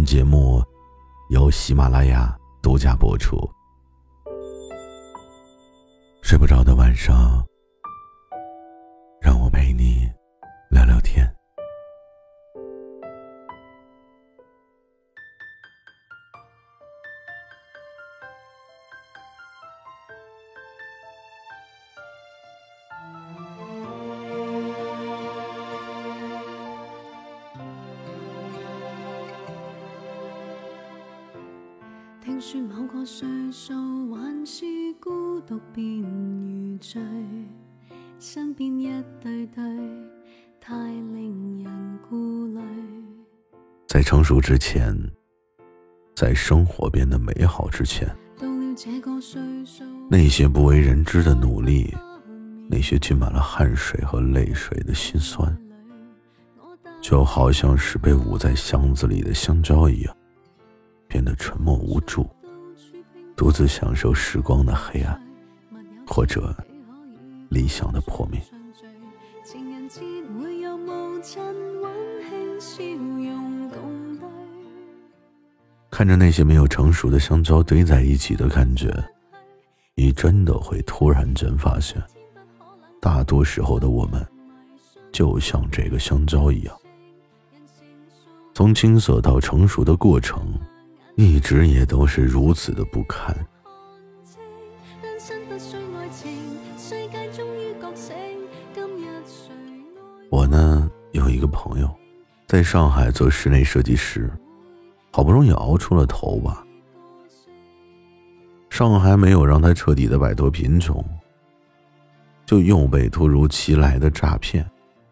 本节目由喜马拉雅独家播出。睡不着的晚上，听说某个岁数还是孤独便如醉，身边一对对，太令人顾虑。在成熟之前，在生活变得美好之前，那些不为人知的努力，那些浸满了汗水和泪水的心酸，就好像是被捂在箱子里的香蕉一样。变得沉默无助，独自享受时光的黑暗，或者理想的破灭。看着那些没有成熟的香蕉堆在一起的感觉，你真的会突然间发现，大多时候的我们，就像这个香蕉一样，从青涩到成熟的过程。一直也都是如此的不堪。我呢，有一个朋友，在上海做室内设计师，好不容易熬出了头吧。上海没有让他彻底的摆脱贫穷，就又被突如其来的诈骗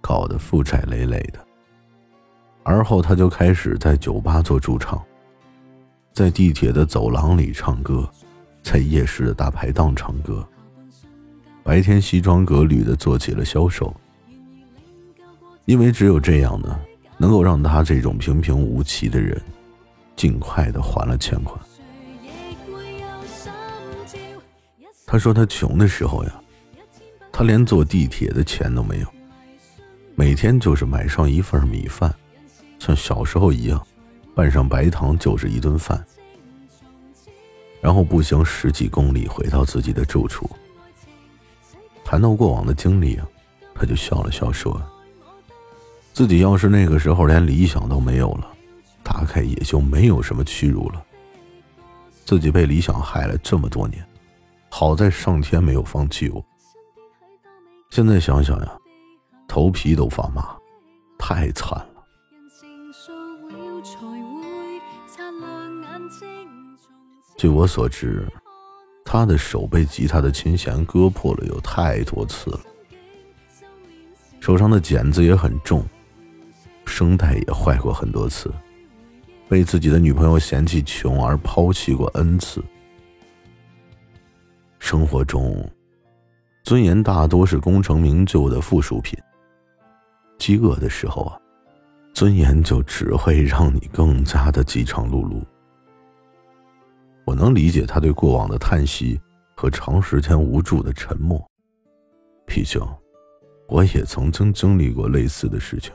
搞得负债累累的。而后他就开始在酒吧做驻唱。在地铁的走廊里唱歌，在夜市的大排档唱歌，白天西装革履的做起了销售。因为只有这样呢，能够让他这种平平无奇的人，尽快的还了欠款。他说他穷的时候呀，他连坐地铁的钱都没有，每天就是买上一份米饭，像小时候一样。拌上白糖就是一顿饭，然后步行十几公里回到自己的住处。谈到过往的经历啊，他就笑了笑说：“自己要是那个时候连理想都没有了，大概也就没有什么屈辱了。自己被理想害了这么多年，好在上天没有放弃我。现在想想呀，头皮都发麻，太惨了。”据我所知，他的手被吉他的琴弦割破了有太多次了，手上的茧子也很重，声带也坏过很多次，被自己的女朋友嫌弃穷而抛弃过 n 次。生活中，尊严大多是功成名就的附属品。饥饿的时候啊，尊严就只会让你更加的饥肠辘辘。我能理解他对过往的叹息和长时间无助的沉默，毕竟我也曾经经历过类似的事情。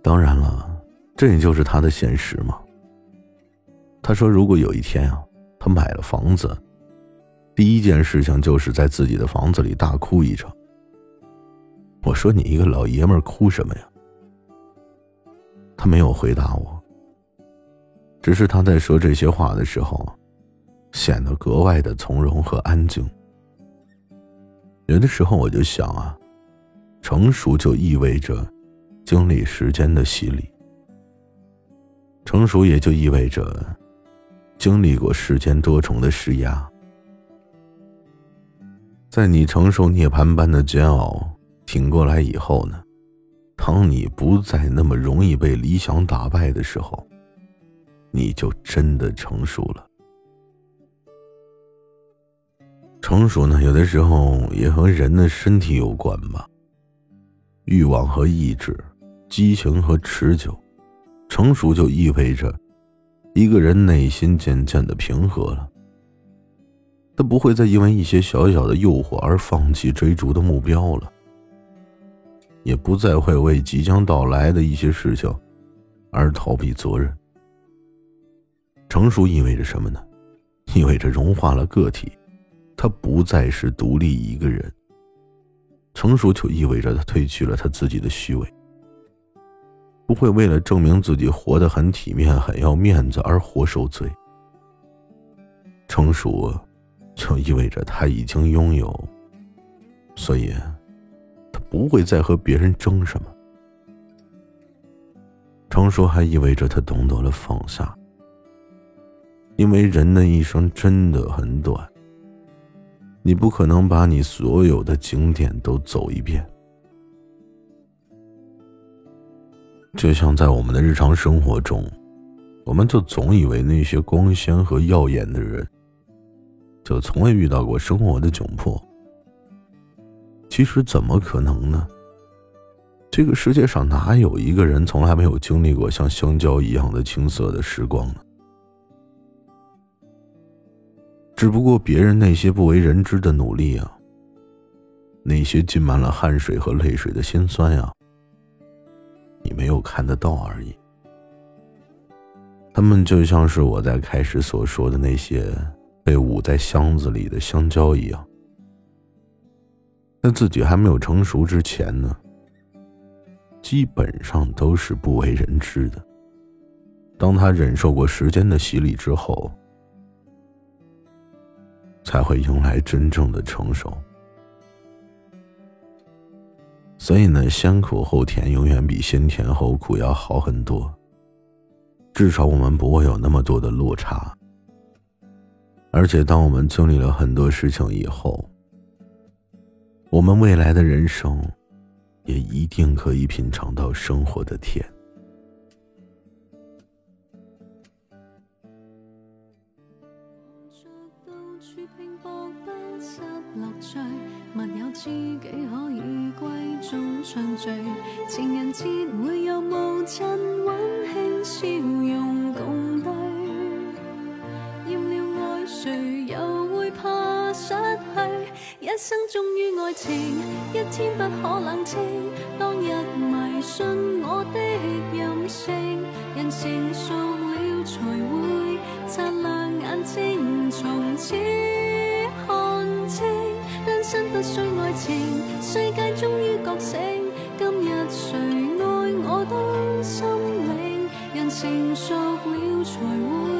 当然了，这也就是他的现实嘛。他说，如果有一天啊，他买了房子，第一件事情就是在自己的房子里大哭一场。我说：“你一个老爷们哭什么呀？”他没有回答我。只是他在说这些话的时候，显得格外的从容和安静。有的时候我就想啊，成熟就意味着经历时间的洗礼，成熟也就意味着经历过世间多重的施压。在你承受涅槃般的煎熬挺过来以后呢，当你不再那么容易被理想打败的时候，你就真的成熟了。成熟呢，有的时候也和人的身体有关吧。欲望和意志，激情和持久，成熟就意味着一个人内心渐渐的平和了。他不会再因为一些小小的诱惑而放弃追逐的目标了，也不再会为即将到来的一些事情而逃避责任。成熟意味着什么呢？意味着融化了个体，他不再是独立一个人。成熟就意味着他褪去了他自己的虚伪，不会为了证明自己活得很体面、很要面子而活受罪。成熟，就意味着他已经拥有，所以，他不会再和别人争什么。成熟还意味着他懂得了放下，因为人的一生真的很短。你不可能把你所有的景点都走一遍，就像在我们的日常生活中，我们就总以为那些光鲜和耀眼的人，就从未遇到过生活的窘迫。其实怎么可能呢？这个世界上哪有一个人从来没有经历过像香蕉一样的青涩的时光呢？只不过别人那些不为人知的努力啊，那些浸满了汗水和泪水的辛酸呀，你没有看得到而已。他们就像是我在开始所说的那些被捂在箱子里的香蕉一样，在自己还没有成熟之前呢，基本上都是不为人知的。当他忍受过时间的洗礼之后。才会迎来真正的成熟。所以呢，先苦后甜永远比先甜后苦要好很多。至少我们不会有那么多的落差。而且，当我们经历了很多事情以后，我们未来的人生也一定可以品尝到生活的甜。失乐趣，密友知己可以归中畅聚，情人节会有无尽温馨笑容共对。厌了爱谁又会怕失去？一生忠于爱情，一天不可冷清。当日迷信我的任性，人成熟了才会擦亮眼睛，从此。不需爱情世界终于觉醒。今日谁爱我都心领。人成熟了才会